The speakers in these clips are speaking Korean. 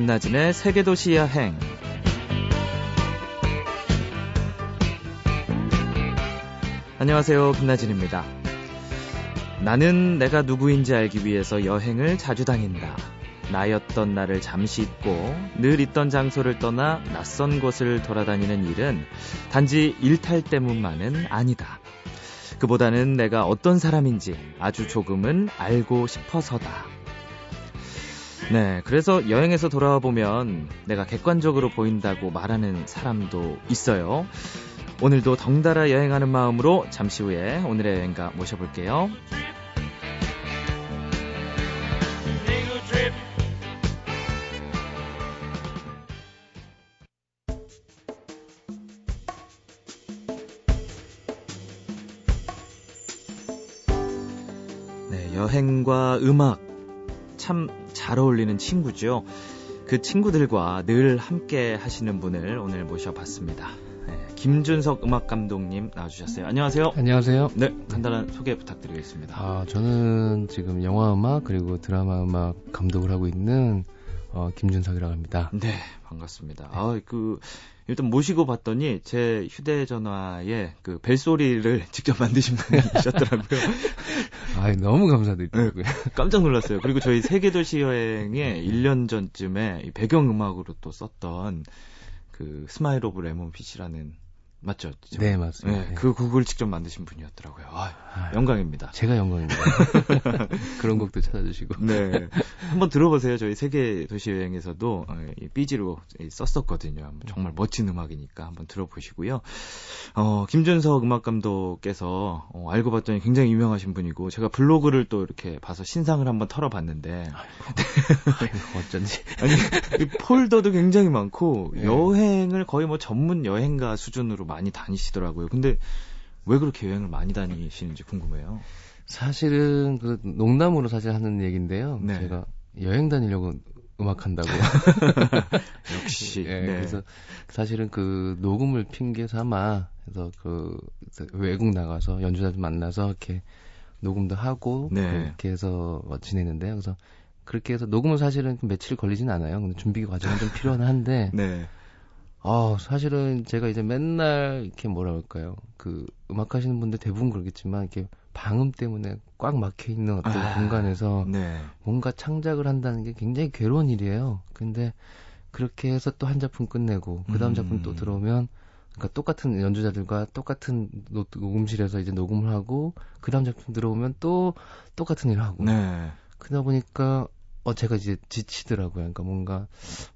김나진의 세계도시 여행. 안녕하세요. 김나진입니다. 나는 내가 누구인지 알기 위해서 여행을 자주 다닌다. 나였던 나를 잠시 잊고 늘 있던 장소를 떠나 낯선 곳을 돌아다니는 일은 단지 일탈 때문만은 아니다. 그보다는 내가 어떤 사람인지 아주 조금은 알고 싶어서다. 네, 그래서 여행에서 돌아와 보면 내가 객관적으로 보인다고 말하는 사람도 있어요. 오늘도 덩달아 여행하는 마음으로 잠시 후에 오늘의 여행가 모셔볼게요. 네, 여행과 음악 참 잘 어울리는 친구죠. 그 친구들과 늘 함께 하시는 분을 오늘 모셔봤습니다. 네, 김준석 음악 감독님 나와주셨어요. 안녕하세요. 안녕하세요. 네, 간단한 소개 부탁드리겠습니다. 아, 저는 지금 영화 음악 그리고 드라마 음악 감독을 하고 있는 어, 김준석이라고 합니다. 네, 반갑습니다. 네. 아, 그 일단 모시고 봤더니 제 휴대전화에 그 벨소리를 직접 만드신 분이 계셨더라고요. 아, 너무 감사드리고요. 네, 깜짝 놀랐어요. 그리고 저희 세계 도시 여행에 1년 전쯤에 배경 음악으로 또 썼던 그 Smile of Lemon Fish라는 맞죠? 지금? 네, 맞습니다. 네, 그 곡을 직접 만드신 분이었더라고요. 아, 아, 영광입니다. 제가 영광입니다. 그런 곡도 찾아주시고. 네. 한번 들어보세요. 저희 세계 도시 여행에서도 어, 이 BG로 썼었거든요. 정말 멋진 음악이니까 한번 들어보시고요. 어, 김준석 음악 감독께서 어, 알고 봤더니 굉장히 유명하신 분이고 제가 블로그를 또 이렇게 봐서 신상을 한번 털어봤는데 아이고, 어쩐지 아니 폴더도 굉장히 많고 네. 여행을 거의 뭐 전문 여행가 수준으로 많이 다니시더라고요. 근데 왜 그렇게 여행을 많이 다니시는지 궁금해요. 사실은 그 농담으로 사실 하는 얘기인데요. 네. 제가 여행 다니려고 음악 한다고. 역시. 네, 네. 그래서 사실은 그 녹음을 핑계 삼아 그래서 그 외국 나가서 연주자들 만나서 이렇게 녹음도 하고 네. 그렇게 해서 지내는데요. 그래서 그렇게 해서 녹음은 사실은 며칠 걸리진 않아요. 근데 준비 과정은 좀 필요는 한데 네. 아, 사실은 제가 이제 맨날 이렇게 뭐라 그럴까요? 그 음악 하시는 분들 대부분 그러겠지만 이렇게 방음 때문에 꽉 막혀 있는 어떤 아, 공간에서 네. 뭔가 창작을 한다는 게 굉장히 괴로운 일이에요. 근데 그렇게 해서 또 한 작품 끝내고 그 다음 음. 작품 또 들어오면 그러니까 똑같은 연주자들과 똑같은 녹음실에서 이제 녹음을 하고 그 다음 작품 들어오면 또 똑같은 일을 하고 네. 그러다 보니까 어 제가 이제 지치더라고요. 그러니까 뭔가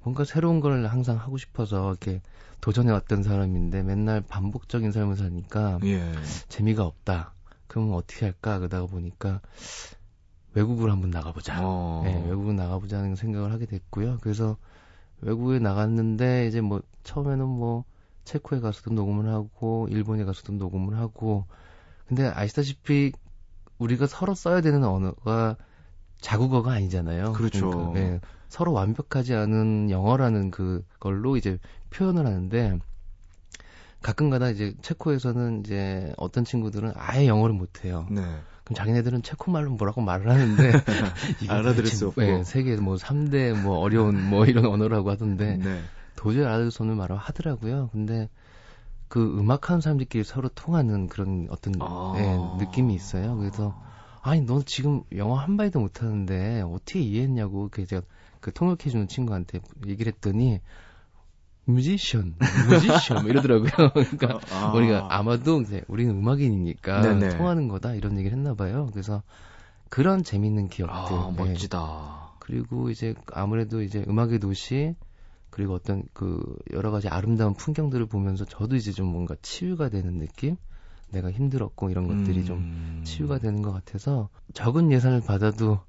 뭔가 새로운 걸 항상 하고 싶어서 이렇게 도전해 왔던 사람인데 맨날 반복적인 삶을 사니까 예. 재미가 없다. 그러면 어떻게 할까? 그러다가 보니까 외국으로 한번 나가보자. 어. 네, 외국으로 나가보자는 생각을 하게 됐고요. 그래서 외국에 나갔는데 이제 뭐 처음에는 뭐 체코에 가서도 녹음을 하고 일본에 가서도 녹음을 하고 근데 아시다시피 우리가 서로 써야 되는 언어가 자국어가 아니잖아요. 그렇죠. 그러니까, 네, 서로 완벽하지 않은 영어라는 그걸로 이제 표현을 하는데 가끔가다 이제 체코에서는 이제 어떤 친구들은 아예 영어를 못해요. 네. 그럼 자기네들은 체코 말로 뭐라고 말을 하는데 알아들을 수 없고 네, 세계 뭐 3대 뭐 어려운 뭐 이런 언어라고 하던데 네. 도저히 알아들을 수 없는 말을 하더라고요. 근데 그 음악하는 사람들끼리 서로 통하는 그런 어떤 아~ 네, 느낌이 있어요. 그래서 아니 넌 지금 영어 한 마디도 못하는데 어떻게 이해했냐고 그 제가 그 통역해주는 친구한테 얘기를 했더니 뮤지션, 뮤지션 뭐 이러더라고요. 그러니까 아. 우리가 아마도 이제 우리는 음악인이니까 네네. 통하는 거다 이런 얘기를 했나 봐요. 그래서 그런 재밌는 기억들. 아, 네. 멋지다. 그리고 이제 아무래도 이제 음악의 도시 그리고 어떤 그 여러 가지 아름다운 풍경들을 보면서 저도 이제 좀 뭔가 치유가 되는 느낌? 내가 힘들었고 이런 것들이 음... 좀 치유가 되는 것 같아서 적은 예산을 받아도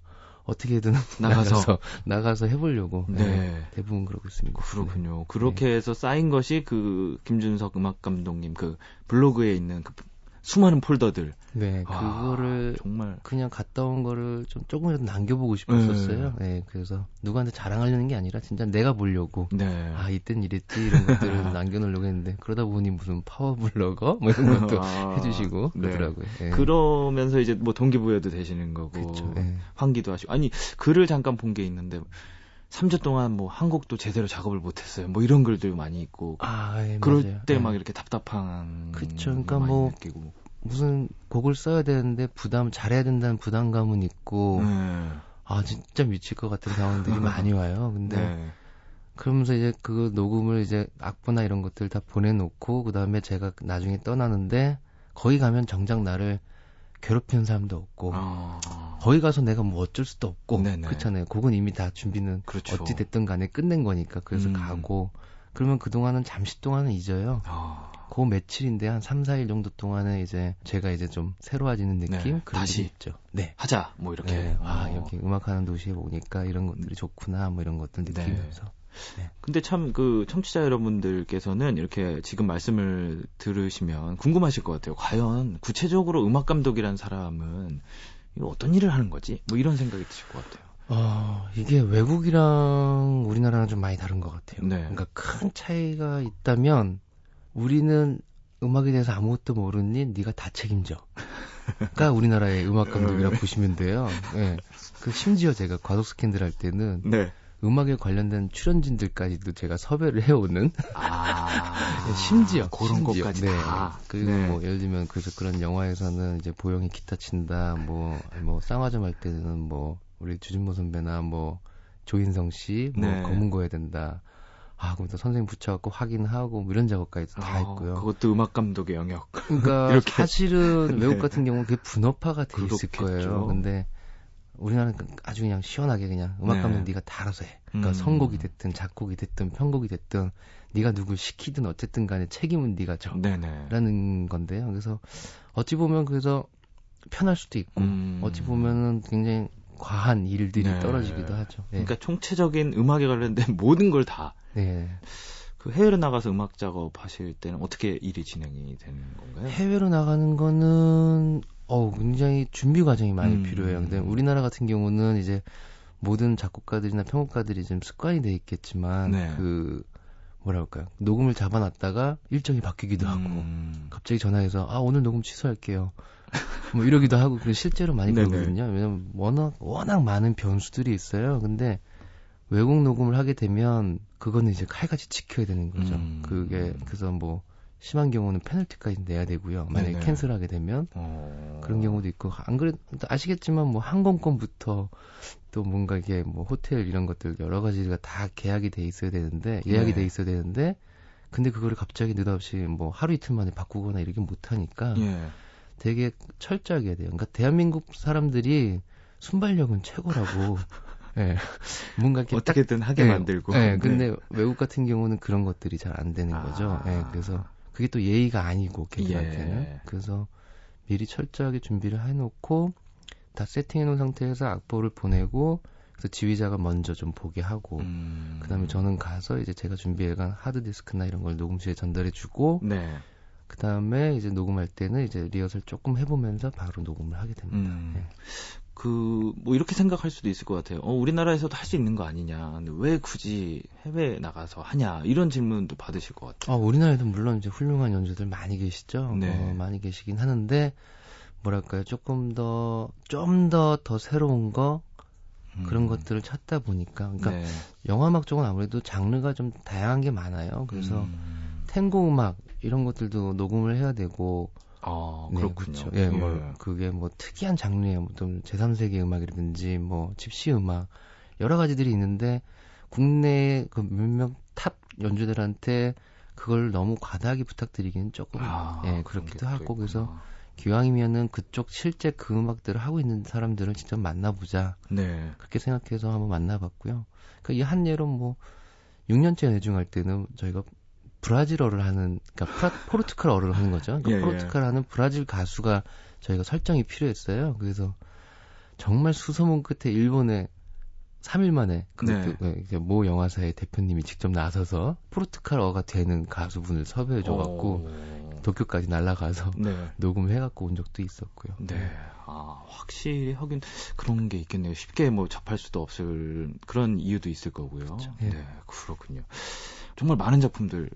어떻게든 나가서 나가서, 나가서 해보려고 네. 네. 대부분 그러고 있습니다. 그렇군요. 네. 그렇게 해서 쌓인 것이 그 김준석 음악 감독님 그 블로그에 있는 그 수많은 폴더들. 네, 아, 그거를 정말 그냥 갔다 온 거를 좀 조금이라도 남겨보고 싶었었어요. 네. 네. 그래서 누구한테 자랑하려는 게 아니라 진짜 내가 보려고. 네. 아 이땐 이랬지 이런 것들을 남겨놓으려고 했는데 그러다 보니 무슨 파워블로거 뭐 이런 것도 아, 해주시고 네. 그러더라고요. 네. 그러면서 이제 뭐 동기부여도 되시는 거고 그쵸, 네. 환기도 하시고 아니 글을 잠깐 본 게 있는데 3주 동안 뭐 한 곡도 제대로 작업을 못 했어요. 뭐 이런 글들 많이 있고. 아, 예, 그럴 때막 네. 이렇게 답답한. 그쵸. 그러니까 뭐 느끼고. 무슨 곡을 써야 되는데 부담 잘해야 된다는 부담감은 있고. 네. 아 진짜 미칠 것 같은 상황들이 많이 와요. 근데 네. 그러면서 이제 그 녹음을 이제 악보나 이런 것들 다 보내놓고 그 다음에 제가 나중에 떠나는데 거기 가면 정작 나를 괴롭히는 사람도 없고 아... 거기 가서 내가 뭐 어쩔 수도 없고 네네. 그렇잖아요. 곡은 이미 다 준비는 그렇죠. 어찌 됐든 간에 끝낸 거니까 그래서 음... 가고 그러면 그 동안은 잠시 동안은 잊어요. 아... 그 며칠인데 한 3, 4일 정도 동안에 이제 제가 이제 좀 새로워지는 느낌? 네, 다시 있죠. 네. 하자. 뭐 이렇게. 네. 아, 어. 여기 음악하는 도시에 오니까 이런 것들이 좋구나. 뭐 이런 것들 네. 느끼면서. 네. 네. 근데 참 그 청취자 여러분들께서는 이렇게 지금 말씀을 들으시면 궁금하실 것 같아요. 과연 구체적으로 음악 감독이란 사람은 어떤 일을 하는 거지? 뭐 이런 생각이 드실 것 같아요. 어, 이게 외국이랑 우리나라랑 좀 많이 다른 것 같아요. 네. 그러니까 큰 차이가 있다면 우리는 음악에 대해서 아무것도 모르니 네가 다 책임져. 가 우리나라의 음악 감독이라 고 보시면 돼요. 네. 그 심지어 제가 과속 스캔들 할 때는 네. 음악에 관련된 출연진들까지도 제가 섭외를 해오는 아, 네, 심지어 그런 심지어, 것까지 네. 다. 그리고 네. 뭐 예를 들면 그래서 그런 영화에서는 이제 보영이 기타 친다 뭐뭐 뭐 쌍화점 할 때는 뭐 우리 주진모 선배나 뭐 조인성 씨뭐 네. 검은 거해야 된다. 아, 그럼 또 선생님 붙여갖고 확인하고 뭐 이런 작업까지 다 아, 했고요. 그것도 음악 감독의 영역. 그러니까. 사실은 외국 같은 경우는 그게 분업화가 돼 그렇겠죠. 있을 거예요. 근데 우리나라는 아주 그냥 시원하게 그냥 음악 감독 네. 네가 다 알아서 해. 그러니까 음. 선곡이 됐든 작곡이 됐든 편곡이 됐든 네가 누굴 시키든 어쨌든 간에 책임은 네가 져. 라는 건데요. 그래서 어찌 보면 그래서 편할 수도 있고 음. 어찌 보면은 굉장히 과한 일들이 네. 떨어지기도 하죠. 네. 그러니까 총체적인 음악에 관련된 모든 걸 다. 네. 그 해외로 나가서 음악 작업 하실 때는 어떻게 일이 진행이 되는 건가요? 해외로 나가는 거는 어 굉장히 준비 과정이 많이 음. 필요해요. 근데 우리나라 같은 경우는 이제 모든 작곡가들이나 편곡가들이 좀 습관이 돼 있겠지만 네. 그 뭐라 할까요? 녹음을 잡아놨다가 일정이 바뀌기도 하고 음. 갑자기 전화해서 아 오늘 녹음 취소할게요. 뭐 이러기도 하고 그 실제로 많이 그러거든요. 왜냐면 워낙 워낙 많은 변수들이 있어요. 근데 외국 녹음을 하게 되면 그거는 이제 칼같이 지켜야 되는 거죠. 음. 그게 그래서 뭐 심한 경우는 페널티까지 내야 되고요. 만약에 네네. 캔슬하게 되면 어... 그런 경우도 있고 안 그래도 아시겠지만 뭐 항공권부터 또 뭔가 이게 뭐 호텔 이런 것들 여러 가지가 다 계약이 돼 있어야 되는데 예약이 네. 돼 있어야 되는데 근데 그거를 갑자기 느닷없이 뭐 하루 이틀 만에 바꾸거나 이렇게 못 하니까 예. 되게 철저하게 돼요. 그러니까 대한민국 사람들이 순발력은 최고라고 예. 네. 뭔가 이렇게 어떻게든 딱, 하게 네. 만들고. 네. 네. 근데 외국 같은 경우는 그런 것들이 잘 안 되는 거죠. 예. 네. 그래서 그게 또 예의가 아니고 걔들한테는 예. 그래서 미리 철저하게 준비를 해놓고 다 세팅해놓은 상태에서 악보를 보내고 그래서 지휘자가 먼저 좀 보게 하고 음. 그다음에 저는 가서 이제 제가 준비해간 하드 디스크나 이런 걸 녹음실에 전달해주고 네. 그다음에 이제 녹음할 때는 이제 리허설 조금 해보면서 바로 녹음을 하게 됩니다. 음. 네. 그, 뭐, 이렇게 생각할 수도 있을 것 같아요. 어, 우리나라에서도 할 수 있는 거 아니냐. 왜 굳이 해외에 나가서 하냐. 이런 질문도 받으실 것 같아요. 어, 우리나라에도 물론 이제 훌륭한 연주들 많이 계시죠. 네. 어, 많이 계시긴 하는데, 뭐랄까요. 조금 더, 좀 더 더 새로운 거, 그런 음. 것들을 찾다 보니까. 그러니까, 네. 영화음악 쪽은 아무래도 장르가 좀 다양한 게 많아요. 그래서, 음. 탱고 음악, 이런 것들도 녹음을 해야 되고, 아, 네, 그렇군요. 예, 뭐, 예. 그게 뭐 특이한 장르의 어떤 제3세계 음악이라든지 뭐 집시 음악 여러 가지들이 있는데 국내 그 몇몇 top 연주자들한테 그걸 너무 과다하게 부탁드리기는 조금 아, 예, 그렇기도 하고 그래서 기왕이면은 그쪽 실제 그 음악들을 하고 있는 사람들을 직접 만나보자. 네. 그렇게 생각해서 한번 만나봤고요. 그러니까 이한 예로 뭐 6년째 내중할 때는 저희가 브라질어를 하는 그러니까 포르투갈어를 하는 거죠. 그러니까 예, 예. 포르투갈 하는 브라질 가수가 저희가 설정이 필요했어요. 그래서 정말 수소문 끝에 일본에 3일 만에 그것도 네. 네, 모 영화사의 대표님이 직접 나서서 포르투갈어가 되는 가수분을 섭외해 줘 갖고 도쿄까지 날아가서 네. 녹음을 해갖고 온 적도 있었고요. 네. 아, 확실히 하긴 그런 게 있겠네요. 쉽게 뭐 접할 수도 없을 그런 이유도 있을 거고요. 그렇죠. 네. 네, 그렇군요. 정말 많은 작품들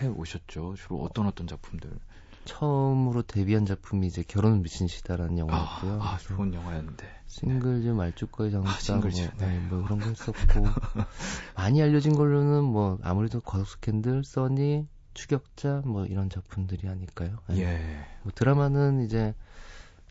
해 오셨죠. 주로 어떤 어떤 작품들? 처음으로 데뷔한 작품이 이제 결혼 미친 시다라는 영화였고요. 아, 아 좋은 영화였는데. 싱글즈 말죽거리 장사 아, 싱글즈. 뭐, 네, 뭐 그런 거 했었고 많이 알려진 걸로는 뭐 아무래도 거덕 스캔들, 써니, 추격자 뭐 이런 작품들이 아닐까요? 네. 예. 뭐 드라마는 이제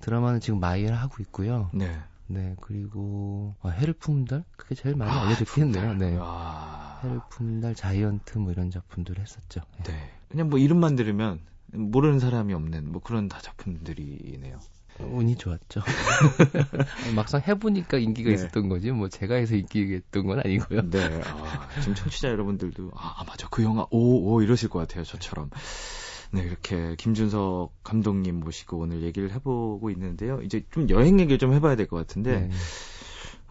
드라마는 지금 마이를 하고 있고요. 네. 네 그리고 아, 해를 품은 달 그게 제일 많이 아, 알려졌겠네요. 네. 아. 해를 품은 달, 자이언트 뭐 이런 작품들을 했었죠. 네. 네. 그냥 뭐 이름만 들으면 모르는 사람이 없는 뭐 그런 다 작품들이네요. 운이 좋았죠. 막상 해보니까 인기가 네. 있었던 거지, 뭐 제가 해서 인기가 있던 건 아니고요. 네. 아, 지금 청취자 여러분들도 아, 아, 맞아 그 영화 오 오 이러실 것 같아요 저처럼. 네 이렇게 김준석 감독님 모시고 오늘 얘기를 해보고 있는데요. 이제 좀 여행 얘기를 좀 해봐야 될 것 같은데. 네.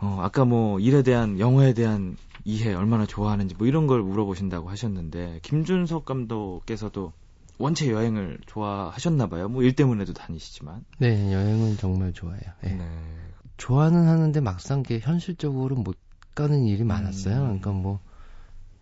어, 아까 뭐 일에 대한 영화에 대한 이해 얼마나 좋아하는지 뭐 이런 걸 물어보신다고 하셨는데 김준석 감독께서도 원체 여행을 좋아하셨나 봐요. 뭐 일 때문에도 다니시지만. 네, 여행은 정말 좋아해요. 네. 네. 좋아는 하는데 막상 게 현실적으로 못 가는 일이 많았어요. 음. 그러니까 뭐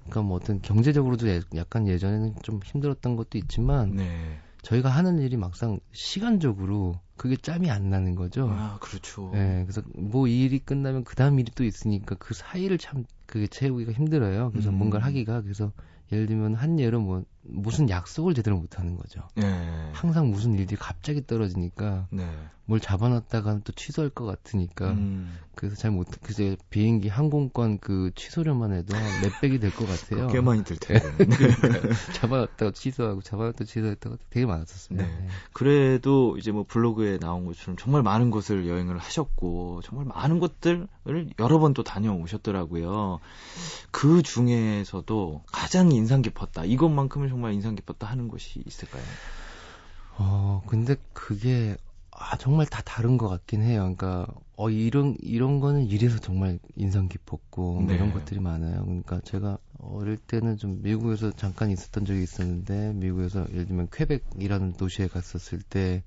그러니까 뭐 어떤 경제적으로도 약간 예전에는 좀 힘들었던 것도 있지만 네. 저희가 하는 일이 막상 시간적으로 그게 짬이 안 나는 거죠. 아, 그렇죠. 네, 그래서 뭐 이 일이 끝나면 그 다음 일이 또 있으니까 그 사이를 참 그게 채우기가 힘들어요. 그래서 음. 뭔가를 하기가 그래서 예를 들면 한 예로 뭐 무슨 약속을 제대로 못 하는 거죠. 네. 항상 무슨 일들이 갑자기 떨어지니까 네. 뭘 잡아놨다가 또 취소할 것 같으니까 음. 그래서 잘 못. 그래서 비행기 항공권 그 취소료만 해도 한 몇백이 될 것 같아요. 꽤 많이 들 텐데. 그러니까 잡아놨다가 취소하고 잡아놨다가 취소했다가 되게 많았었습니다. 네. 네. 그래도 이제 뭐 블로그에 나온 것처럼 정말 많은 곳을 여행을 하셨고 정말 많은 곳들을 여러 번 또 다녀오셨더라고요. 그 중에서도 가장 인상 깊었다. 이것만큼은 정말 인상 깊었다 하는 곳이 있을까요? 어, 근데 그게 아, 정말 다 다른 것 같긴 해요. 그러니까 어 이런 이런 거는 이래서 정말 인상 깊었고 뭐 네. 이런 것들이 많아요. 그러니까 제가 어릴 때는 좀 미국에서 잠깐 있었던 적이 있었는데 미국에서 예를 들면 퀘벡이라는 도시에 갔었을 때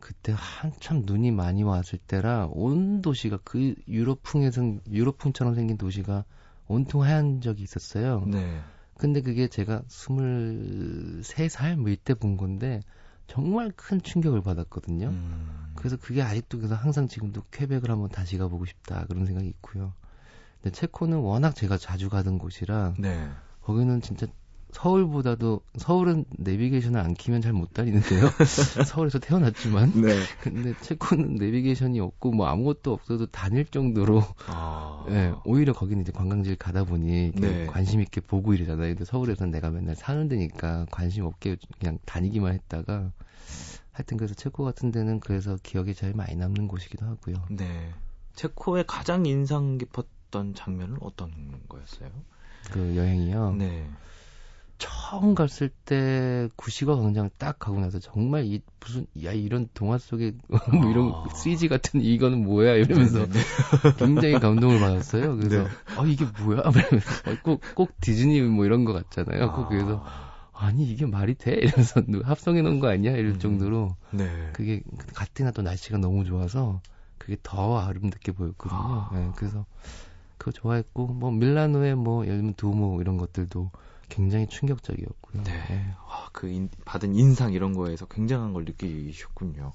그때 한참 눈이 많이 왔을 때라 온 도시가 그 유럽풍에서 유럽풍처럼 생긴 도시가 온통 하얀 적이 있었어요. 네. 근데 그게 제가 23살 뭐 이때 본 건데 정말 큰 충격을 받았거든요. 음. 그래서 그게 아직도 그래서 항상 지금도 퀘벡을 한번 다시 가보고 싶다 그런 생각이 있고요. 근데 체코는 워낙 제가 자주 가던 곳이라 네. 거기는 진짜 서울보다도 서울은 내비게이션을 안 키면 잘 못 다니는데요. 서울에서 태어났지만. 네. 근데 체코는 내비게이션이 없고 뭐 아무것도 없어도 다닐 정도로 아... 네, 오히려 거기는 이제 관광지를 가다 보니 네. 관심 있게 보고 이러잖아요. 근데 서울에서는 내가 맨날 사는 데니까 관심 없게 그냥 다니기만 했다가 하여튼 그래서 체코 같은 데는 그래서 기억이 제일 많이 남는 곳이기도 하고요. 네. 체코의 가장 인상 깊었던 장면은 어떤 거였어요? 그 여행이요. 네. 처음 갔을 때 구시가 광장 딱 가고 나서 정말 이 무슨 야 이런 동화 속에 뭐 이런 아... CG 같은 이거는 뭐야 이러면서 네, 네, 네. 굉장히 감동을 받았어요. 그래서 네. 아 이게 뭐야? 꼭꼭 꼭 디즈니 뭐 이런 거 같잖아요. 아... 꼭 그래서 아니 이게 말이 돼? 이러면서 합성해 놓은 거 아니야? 이럴 음... 정도로 네. 그게 가뜩이나 또 날씨가 너무 좋아서 그게 더 아름답게 보였거든요. 아... 네, 그래서 그거 좋아했고 뭐 밀라노에 뭐 예를 들면 두모 이런 것들도 굉장히 충격적이었고요. 네. 네. 와, 그 인, 받은 인상 이런 거에서 굉장한 걸 느끼셨군요.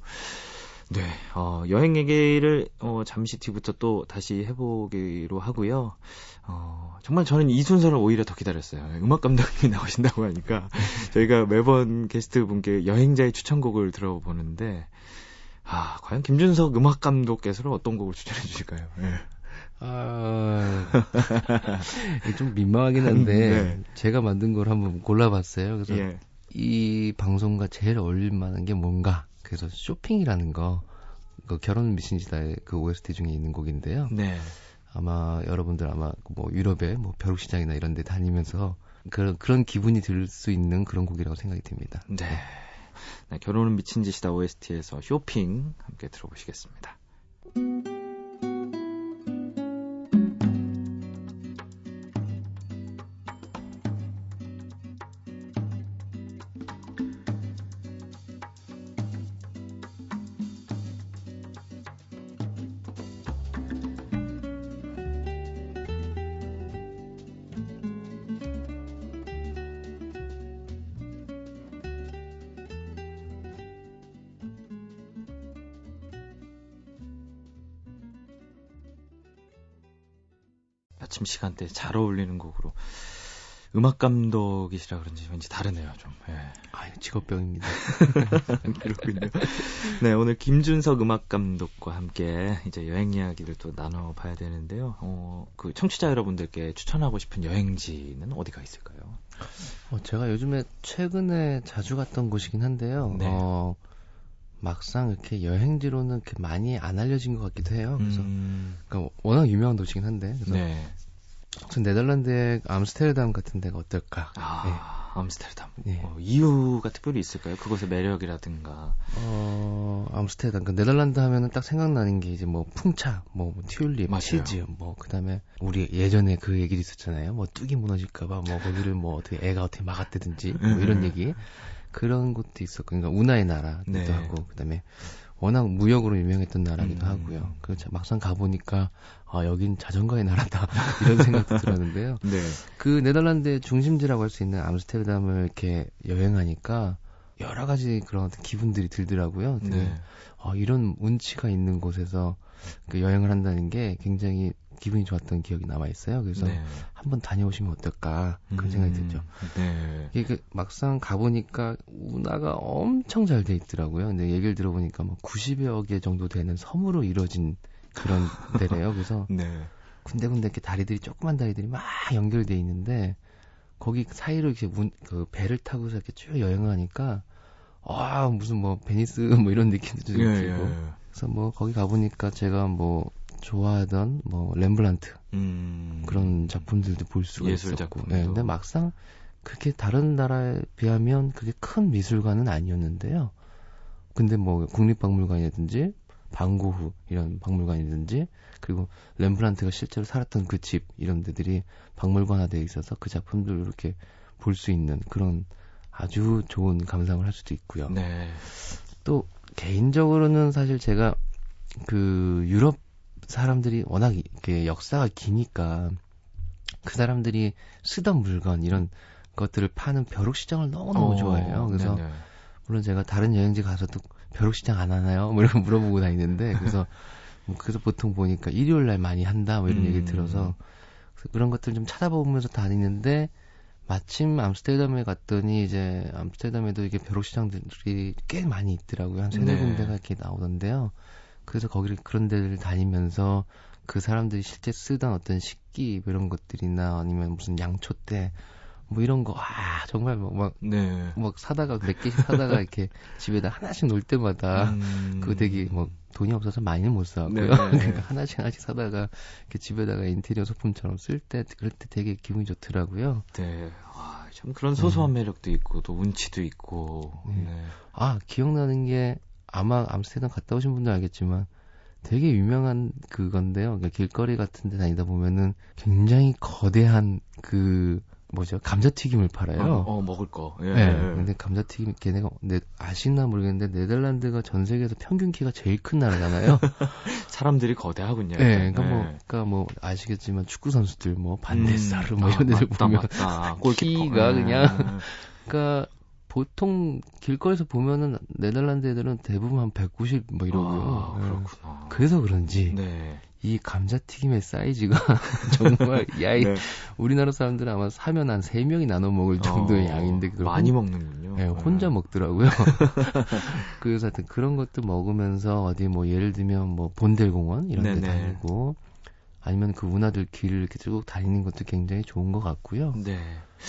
네, 어, 여행 얘기를 어, 잠시 뒤부터 또 다시 해보기로 하고요. 어, 정말 저는 이 순서를 오히려 더 기다렸어요. 음악 감독님이 나오신다고 하니까 저희가 매번 게스트 분께 여행자의 추천곡을 들어보는데 아, 과연 김준석 음악 감독께서는 어떤 곡을 추천해 주실까요? 네. 아, 좀 민망하긴 한데 네. 제가 만든 걸 한번 골라봤어요. 그래서 예. 이 방송과 제일 어울릴 만한 게 뭔가 그래서 쇼핑이라는 거, 그 결혼 미신지다의 그 OST 중에 있는 곡인데요. 네. 아마 여러분들 아마 뭐 유럽의 뭐 벼룩시장이나 이런 데 다니면서 그런 그런 기분이 들 수 있는 그런 곡이라고 생각이 듭니다. 네. 네 결혼은 미친 짓이다 OST에서 쇼핑 함께 들어보시겠습니다. 아침 시간대 잘 어울리는 곡으로 음악 감독이시라 그런지 왠지 다르네요, 좀. 예. 아, 직업병입니다. 그렇군요. 네, 오늘 김준석 음악 감독과 함께 이제 여행 이야기를 또 나눠봐야 되는데요. 어, 그 청취자 여러분들께 추천하고 싶은 여행지는 어디가 있을까요? 어, 제가 요즘에 최근에 자주 갔던 곳이긴 한데요. 네. 어, 막상 이렇게 여행지로는 이렇게 많이 안 알려진 것 같기도 해요. 그래서 음... 그러니까 워낙 유명한 도시긴 한데 그래서 네. 전 네덜란드의 암스테르담 같은 데가 어떨까? 아, 네. 암스테르담. 네. 어, 이유가 특별히 있을까요? 그곳의 매력이라든가. 어, 암스테르담. 그 네덜란드 하면은 딱 생각나는 게 이제 뭐 풍차, 뭐, 뭐 튤립, 맞아요. 치즈, 뭐 그다음에 우리 예전에 그 얘기를 있었잖아요. 뭐 뚝이 무너질까봐 뭐 거기를 뭐 어떻게 애가 어떻게 막았다든지 뭐 이런 음. 얘기. 그런 것도 있었고, 그러니까 운하의 나라기도 네. 하고, 그 다음에 워낙 무역으로 유명했던 나라기도 음. 하고요. 그래서 막상 가보니까 아 여긴 자전거의 나라다 이런 생각도 들었는데요. 네. 그 네덜란드의 중심지라고 할 수 있는 암스테르담을 이렇게 여행하니까 여러 가지 그런 기분들이 들더라고요. 네. 아, 이런 운치가 있는 곳에서 그 여행을 한다는 게 굉장히 기분이 좋았던 기억이 남아 있어요. 그래서 네. 한번 다녀오시면 어떨까 그런 생각이 음, 들죠. 네. 이게 막상 가보니까 운하가 엄청 잘 돼 있더라고요. 근데 얘기를 들어보니까 뭐 90여 개 정도 되는 섬으로 이루어진 그런 데래요. 그래서 네. 군데군데 이렇게 다리들이 조그만 다리들이 막 연결돼 있는데 거기 사이로 이렇게 문, 그 배를 타고서 이렇게 쭉 여행을 하니까 아 무슨 뭐 베니스 뭐 이런 느낌도 좀 예, 들고 예, 예. 그래서 뭐 거기 가보니까 제가 뭐 좋아하던 뭐 렘브란트 음... 그런 작품들도 볼 수가 있었고 작품도. 네, 근데 막상 그렇게 다른 나라에 비하면 그게 큰 미술관은 아니었는데요. 근데 뭐 국립박물관이라든지 방고후 이런 박물관이든지 그리고 렘브란트가 실제로 살았던 그 집 이런 데들이 박물관화되어 있어서 그 작품들을 이렇게 볼 수 있는 그런 아주 좋은 감상을 할 수도 있고요. 네. 또 개인적으로는 사실 제가 그 유럽 사람들이 워낙 이렇게 역사가 기니까 그 사람들이 쓰던 물건 이런 것들을 파는 벼룩시장을 너무너무 어, 좋아해요. 그래서 네네. 물론 제가 다른 여행지 가서도 벼룩시장 안 하나요? 뭐 이런 거 물어보고 다니는데 그래서 뭐 그래서 보통 보니까 일요일 날 많이 한다 뭐 이런 음. 얘기 들어서 그런 것들 좀 찾아보면서 다니는데 마침 암스테르담에 갔더니 이제 암스테르담에도 이게 벼룩시장들이 꽤 많이 있더라고요. 한 세네 네. 군데가 이렇게 나오던데요. 그래서 거기를 그런 데를 다니면서 그 사람들이 실제 쓰던 어떤 식기 뭐 이런 것들이나 아니면 무슨 양초 때뭐 이런 거, 아, 정말 막, 막, 네. 막 사다가 몇 개씩 사다가 이렇게 집에다 하나씩 놓을 때마다 음... 그 되게 뭐 돈이 없어서 많이는 못 사고요. 네. 그러니까 하나씩 하나씩 사다가 이렇게 집에다가 인테리어 소품처럼 쓸 때, 그럴 때 되게 기분이 좋더라고요. 네. 와, 참 그런 소소한 음. 매력도 있고 또 운치도 있고. 네. 네. 아, 기억나는 게 아마 암스테르담 갔다 오신 분들 알겠지만 되게 유명한 그건데요. 그러니까 길거리 같은 데 다니다 보면은 굉장히 거대한 그 뭐죠? 감자튀김을 팔아요. 어, 어 먹을 거. 예. 네. 근데 감자튀김 걔네가 네, 아시나 모르겠는데 네덜란드가 전 세계에서 평균 키가 제일 큰 나라잖아요. 사람들이 거대하군요. 네. 그러니까 네. 뭐 그러니까 뭐 아시겠지만 축구 선수들 뭐 반데사르 음, 뭐 이런 데들 아, 보면 맞다. 키가 그냥 그러니까 보통 길거리에서 보면은 네덜란드 애들은 대부분 한 190 뭐 이러고요. 아, 네. 그렇구나. 그래서 그런지 네. 이 감자튀김의 사이즈가 정말 야이 네. 우리나라 사람들은 아마 사면 한 3명이 나눠 먹을 정도의 어, 양인데 그걸 많이 혼, 먹는군요. 네, 혼자 먹더라고요. 그래서 하여튼 그런 것도 먹으면서 어디 뭐 예를 들면 뭐 본델공원 이런 데. 다니고 아니면 그 문화들 길을 이렇게 쭉 다니는 것도 굉장히 좋은 것 같고요. 네.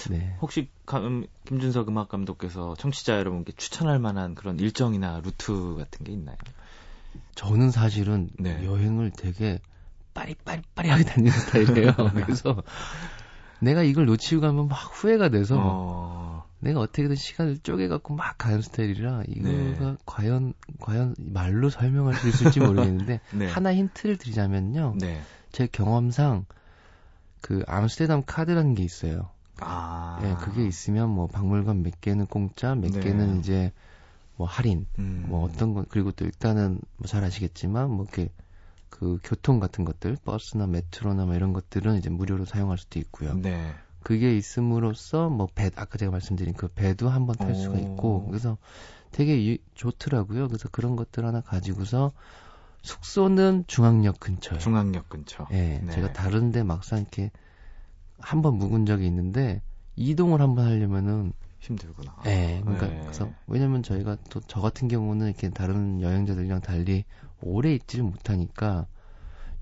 네. 혹시 감, 김준석 음악 감독께서 청취자 여러분께 추천할 만한 그런 일정이나 루트 같은 게 있나요? 저는 사실은 네. 여행을 되게 빠리빠리빠리하게 다니는 스타일이에요. 그래서 내가 이걸 놓치고 가면 막 후회가 돼서 어... 내가 어떻게든 시간을 쪼개갖고 막 가는 스타일이라 이거가 네. 과연 과연 말로 설명할 수 있을지 모르겠는데 네. 하나 힌트를 드리자면요. 네. 제 경험상 그 암스테르담 카드라는 게 있어요. 아. 예, 그게 있으면 뭐 박물관 몇 개는 공짜, 몇 네. 개는 이제 뭐 할인, 음. 뭐 어떤 건 그리고 또 일단은 뭐 잘 아시겠지만 뭐 이렇게 그 교통 같은 것들, 버스나 메트로나 뭐 이런 것들은 이제 무료로 사용할 수도 있고요. 네. 그게 있음으로써 뭐 배, 아까 제가 말씀드린 그 배도 한번 탈 수가 있고 그래서 되게 유, 좋더라고요. 그래서 그런 것들 하나 가지고서 숙소는 중앙역 근처에. 중앙역 근처. 예. 네. 제가 다른데 막상 이렇게 한 번 묵은 적이 있는데 이동을 한 번 하려면은 힘들구나. 예. 그러니까 네. 그래서 왜냐면 저희가 또 저 같은 경우는 이렇게 다른 여행자들이랑 달리 오래 있지를 못하니까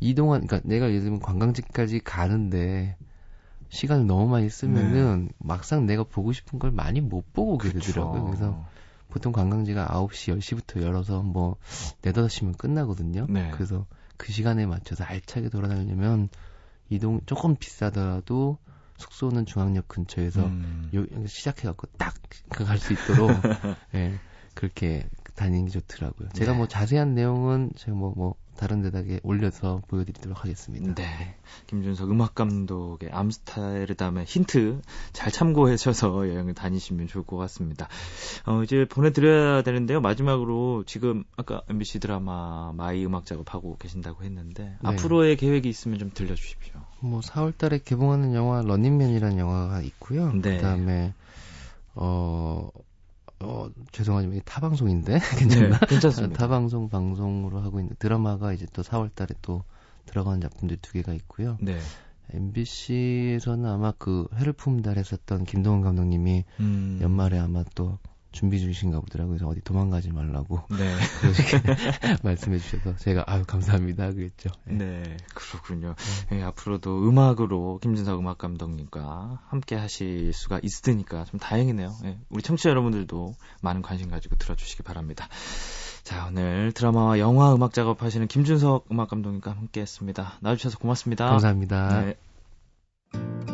이동한 그러니까 내가 예를 들면 관광지까지 가는데 시간을 너무 많이 쓰면은 네. 막상 내가 보고 싶은 걸 많이 못 보고 오게 되더라고요. 그래서 보통 관광지가 9시, 10시부터 열어서 뭐 4, 5시면 끝나거든요. 네. 그래서 그 시간에 맞춰서 알차게 돌아다니려면 이동 조금 비싸더라도 숙소는 중앙역 근처에서 음. 요, 시작해갖고 딱 갈 수 있도록 예, 그렇게 다니는 게 좋더라고요. 제가 네. 뭐 자세한 내용은 제가 뭐, 뭐, 다른 데다가 올려서 보여드리도록 하겠습니다. 네. 김준석 음악 감독의 암스타르담의 힌트 잘 참고하셔서 여행을 다니시면 좋을 것 같습니다. 어, 이제 보내드려야 되는데요. 마지막으로 지금 아까 MBC 드라마 마의 음악 작업하고 계신다고 했는데 네. 앞으로의 계획이 있으면 좀 들려주십시오. 뭐 4월 달에 개봉하는 영화 러닝맨이라는 영화가 있고요. 네. 그 다음에 어 어, 죄송하지만 이게 타방송인데 괜찮나? 네, 괜찮습니다. 타방송 방송으로 하고 있는 드라마가 이제 또 4월 달에 또 들어가는 작품들이 두 개가 있고요. 네. MBC에서는 아마 그 해를 품달 했었던 김동원 감독님이 음. 연말에 아마 또 준비 중이신가 보더라고요. 그래서 어디 도망가지 말라고 네. 말씀해 주셔서 제가 아유 감사합니다 그랬죠. 네, 네 그렇군요. 네. 네, 앞으로도 음악으로 김진석 음악 감독님과 함께 하실 수가 있으니까 좀 다행이네요. 네, 우리 청취자 여러분들도 많은 관심 가지고 들어주시기 바랍니다. 자, 오늘 드라마와 영화 음악 작업하시는 김준석 음악 감독님과 함께 했습니다. 나와주셔서 고맙습니다. 감사합니다. 네.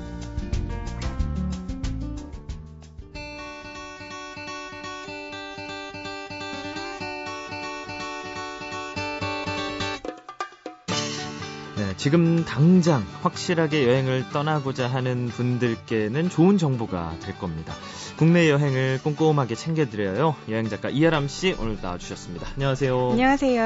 지금 당장 확실하게 여행을 떠나고자 하는 분들께는 좋은 정보가 될 겁니다. 국내 여행을 꼼꼼하게 챙겨드려요. 여행 작가 이하람 씨 오늘 나와주셨습니다. 안녕하세요. 안녕하세요.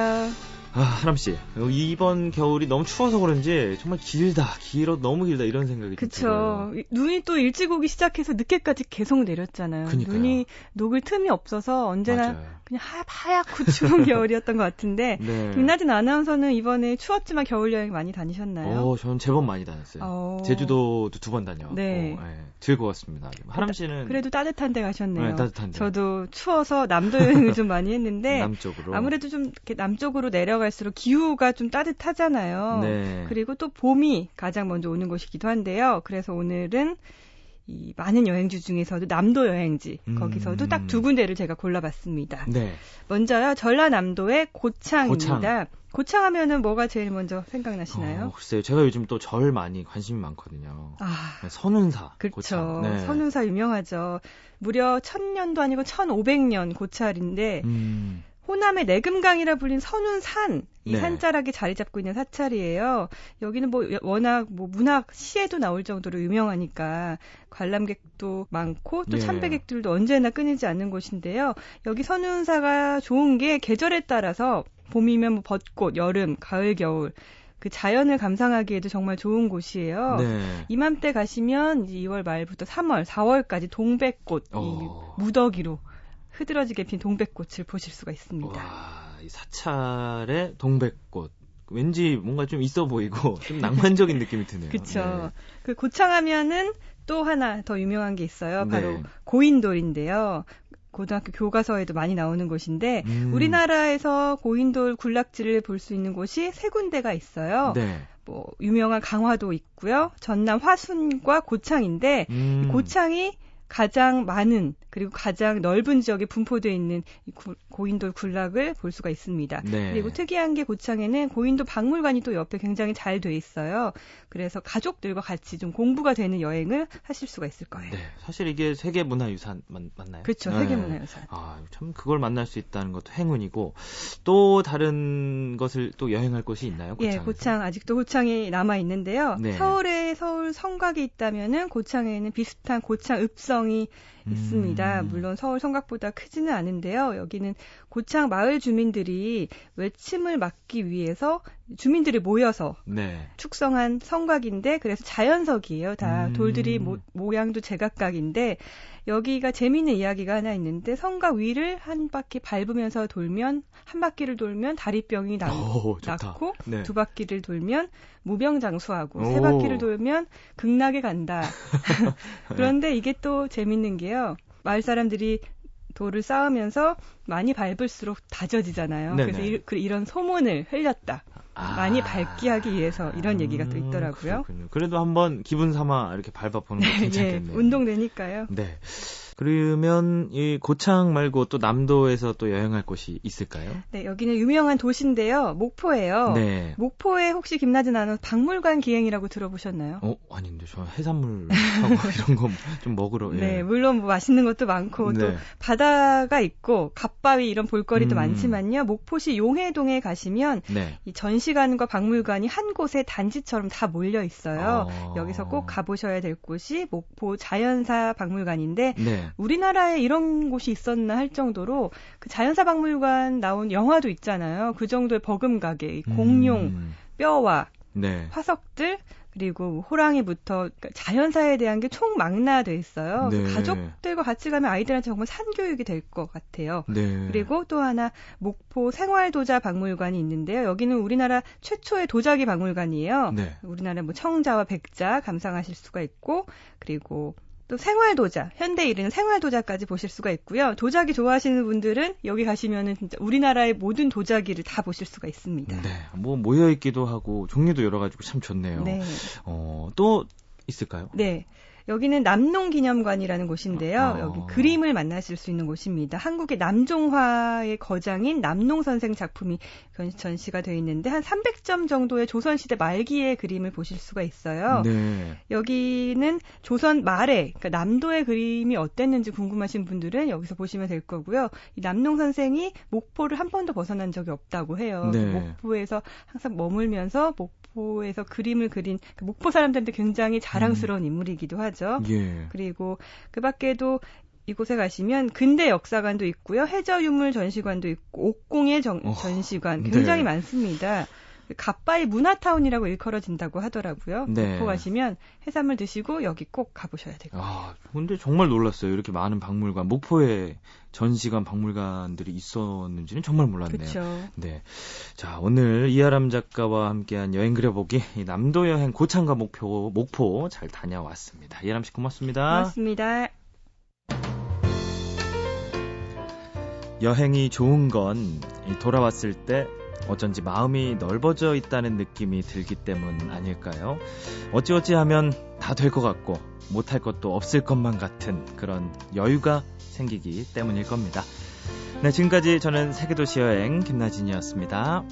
아, 하람 씨. 이번 겨울이 너무 추워서 그런지 정말 길다, 길어 너무 길다 이런 생각이. 들어요. 눈이 또 일찍 오기 시작해서 늦게까지 계속 내렸잖아요. 그러니까요. 눈이 녹을 틈이 없어서 언제나 맞아요. 그냥 하, 하얗고 추운 겨울이었던 것 같은데 네. 김나진 아나운서는 이번에 추웠지만 겨울 여행 많이 다니셨나요? 어, 저는 제법 많이 다녔어요. 어... 제주도도 두 번 다녀. 네. 네. 즐거웠습니다. 하람 씨는 그래도 따뜻한 데 가셨네요. 네, 따뜻한 데. 저도 추워서 남도 여행을 좀 많이 했는데 남쪽으로 아무래도 좀 이렇게 남쪽으로 내려갈수록 기후가 좀 따뜻하잖아요. 네. 그리고 또 봄이 가장 먼저 오는 곳이기도 한데요. 그래서 오늘은 이 많은 여행지 중에서도 남도 여행지 음. 거기서도 딱 두 군데를 제가 골라봤습니다. 네. 먼저요 전라남도의 고창입니다. 고창. 고창 하면은 뭐가 제일 먼저 생각나시나요? 어, 글쎄요. 제가 요즘 또 절 많이 관심이 많거든요. 아, 네, 선운사. 그렇죠. 네. 선운사 유명하죠. 무려 1000년도 아니고 1500년 고찰인데 음. 호남의 내금강이라 불린 선운산 이 네. 산자락에 자리 잡고 있는 사찰이에요. 여기는 뭐 워낙 뭐 문학 시에도 나올 정도로 유명하니까 관람객도 많고 또 네. 참배객들도 언제나 끊이지 않는 곳인데요. 여기 선운사가 좋은 게 계절에 따라서 봄이면 뭐 벚꽃, 여름, 가을, 겨울 그 자연을 감상하기에도 정말 좋은 곳이에요. 네. 이맘때 가시면 2월 말부터 3월, 4월까지 동백꽃 이 어. 무더기로 흐드러지게 핀 동백꽃을 보실 수가 있습니다. 와, 이 사찰의 동백꽃. 왠지 뭔가 좀 있어 보이고 좀 낭만적인 느낌이 드네요. 그렇죠. 네. 그 고창하면은 또 하나 더 유명한 게 있어요. 바로 네. 고인돌인데요. 고등학교 교과서에도 많이 나오는 곳인데 음. 우리나라에서 고인돌 군락지를 볼 수 있는 곳이 세 군데가 있어요. 네. 뭐 유명한 강화도 있고요. 전남 화순과 고창인데 음. 고창이 가장 많은 그리고 가장 넓은 지역에 분포되어 있는 고인돌 군락을 볼 수가 있습니다. 네. 그리고 특이한 게 고창에는 고인돌 박물관이 또 옆에 굉장히 잘 돼 있어요. 그래서 가족들과 같이 좀 공부가 되는 여행을 하실 수가 있을 거예요. 네, 사실 이게 세계 문화유산 맞, 나요 그렇죠, 네. 세계 문화유산. 아, 참 그걸 만날 수 있다는 것도 행운이고 또 다른 것을 또 여행할 곳이 있나요? 고창에서? 예, 고창 아직도 고창이 남아 있는데요. 네. 서울에 서울 성곽이 있다면은 고창에는 비슷한 고창 읍성 이 있습니다. 음. 물론 서울 성곽보다 크지는 않은데요. 여기는 고창 마을 주민들이 외침을 막기 위해서 주민들이 모여서 네. 축성한 성곽인데 그래서 자연석이에요. 다 음. 돌들이 모, 모양도 제각각인데 여기가 재미있는 이야기가 하나 있는데 성곽 위를 한 바퀴 밟으면서 돌면 한 바퀴를 돌면 다리병이 나, 오, 낫고 네. 두 바퀴를 돌면 무병장수하고 오. 세 바퀴를 돌면 극락에 간다. 그런데 이게 또 재밌는 게요. 마을 사람들이 돌을 쌓으면서 많이 밟을수록 다져지잖아요. 네네. 그래서 이, 그런 소문을 흘렸다. 아. 많이 밟기 하기 위해서 이런 얘기가 또 음, 있더라고요. 그렇군요. 그래도 한번 기분 삼아 이렇게 밟아보는 거 네, 괜찮겠네요. 예, 운동되니까요. 네. 그러면 이 고창 말고 또 남도에서 또 여행할 곳이 있을까요? 네, 여기는 유명한 도시인데요. 목포예요. 네. 목포에 혹시 김나진 아나운서 박물관 기행이라고 들어보셨나요? 어, 아닌데 저 해산물 이런 거 좀 먹으러. 예. 네, 물론 뭐 맛있는 것도 많고 네. 또 바다가 있고 갓바위 이런 볼거리도 음. 많지만요. 목포시 용해동에 가시면 네. 이 전시관과 박물관이 한 곳에 단지처럼 다 몰려 있어요. 어. 여기서 꼭 가보셔야 될 곳이 목포 자연사 박물관인데 네. 우리나라에 이런 곳이 있었나 할 정도로 그 자연사 박물관 나온 영화도 있잖아요. 그 정도의 버금 가게, 공룡, 음. 뼈와 네. 화석들 그리고 호랑이부터 그러니까 자연사에 대한 게 총망라돼 있어요. 네. 가족들과 같이 가면 아이들한테 정말 산교육이 될 것 같아요. 네. 그리고 또 하나 목포 생활도자 박물관이 있는데요. 여기는 우리나라 최초의 도자기 박물관이에요. 네. 우리나라 뭐 청자와 백자 감상하실 수가 있고 그리고 또 생활 도자, 현대 이르는 생활 도자까지 보실 수가 있고요. 도자기 좋아하시는 분들은 여기 가시면은 진짜 우리나라의 모든 도자기를 다 보실 수가 있습니다. 네, 뭐 모여 있기도 하고 종류도 여러 가지고 참 좋네요. 네. 어, 또 있을까요? 네. 여기는 남농기념관이라는 곳인데요. 어. 여기 그림을 만나실 수 있는 곳입니다. 한국의 남종화의 거장인 남농 선생 작품이 전시가 되어 있는데 한 300점 정도의 조선시대 말기의 그림을 보실 수가 있어요. 네. 여기는 조선 말에 그러니까 남도의 그림이 어땠는지 궁금하신 분들은 여기서 보시면 될 거고요. 이 남농 선생이 목포를 한 번도 벗어난 적이 없다고 해요. 네. 목포에서 항상 머물면서 목 포에서 그림을 그린 그 목포 사람들한테 굉장히 자랑스러운 음. 인물이기도 하죠. 예. 그리고 그 밖에도 이곳에 가시면 근대 역사관도 있고요. 해저 유물 전시관도 있고 옥공예 정, 어, 전시관 굉장히 네. 많습니다. 갓바이 문화타운이라고 일컬어진다고 하더라고요. 네. 목포 가시면 해산물 드시고 여기 꼭 가보셔야 되고요. 아, 근데 정말 놀랐어요. 이렇게 많은 박물관, 목포에 전시관, 박물관들이 있었는지는 정말 몰랐네요. 그쵸. 네. 자, 오늘 이하람 작가와 함께한 여행 그려보기 남도 여행 고창과 목표, 목포 잘 다녀왔습니다. 이하람 씨 고맙습니다. 고맙습니다. 여행이 좋은 건 돌아왔을 때 어쩐지 마음이 넓어져 있다는 느낌이 들기 때문 아닐까요? 어찌어찌 하면 다 될 것 같고 못할 것도 없을 것만 같은 그런 여유가 생기기 때문일 겁니다. 네, 지금까지 저는 세계도시 여행 김나진이었습니다.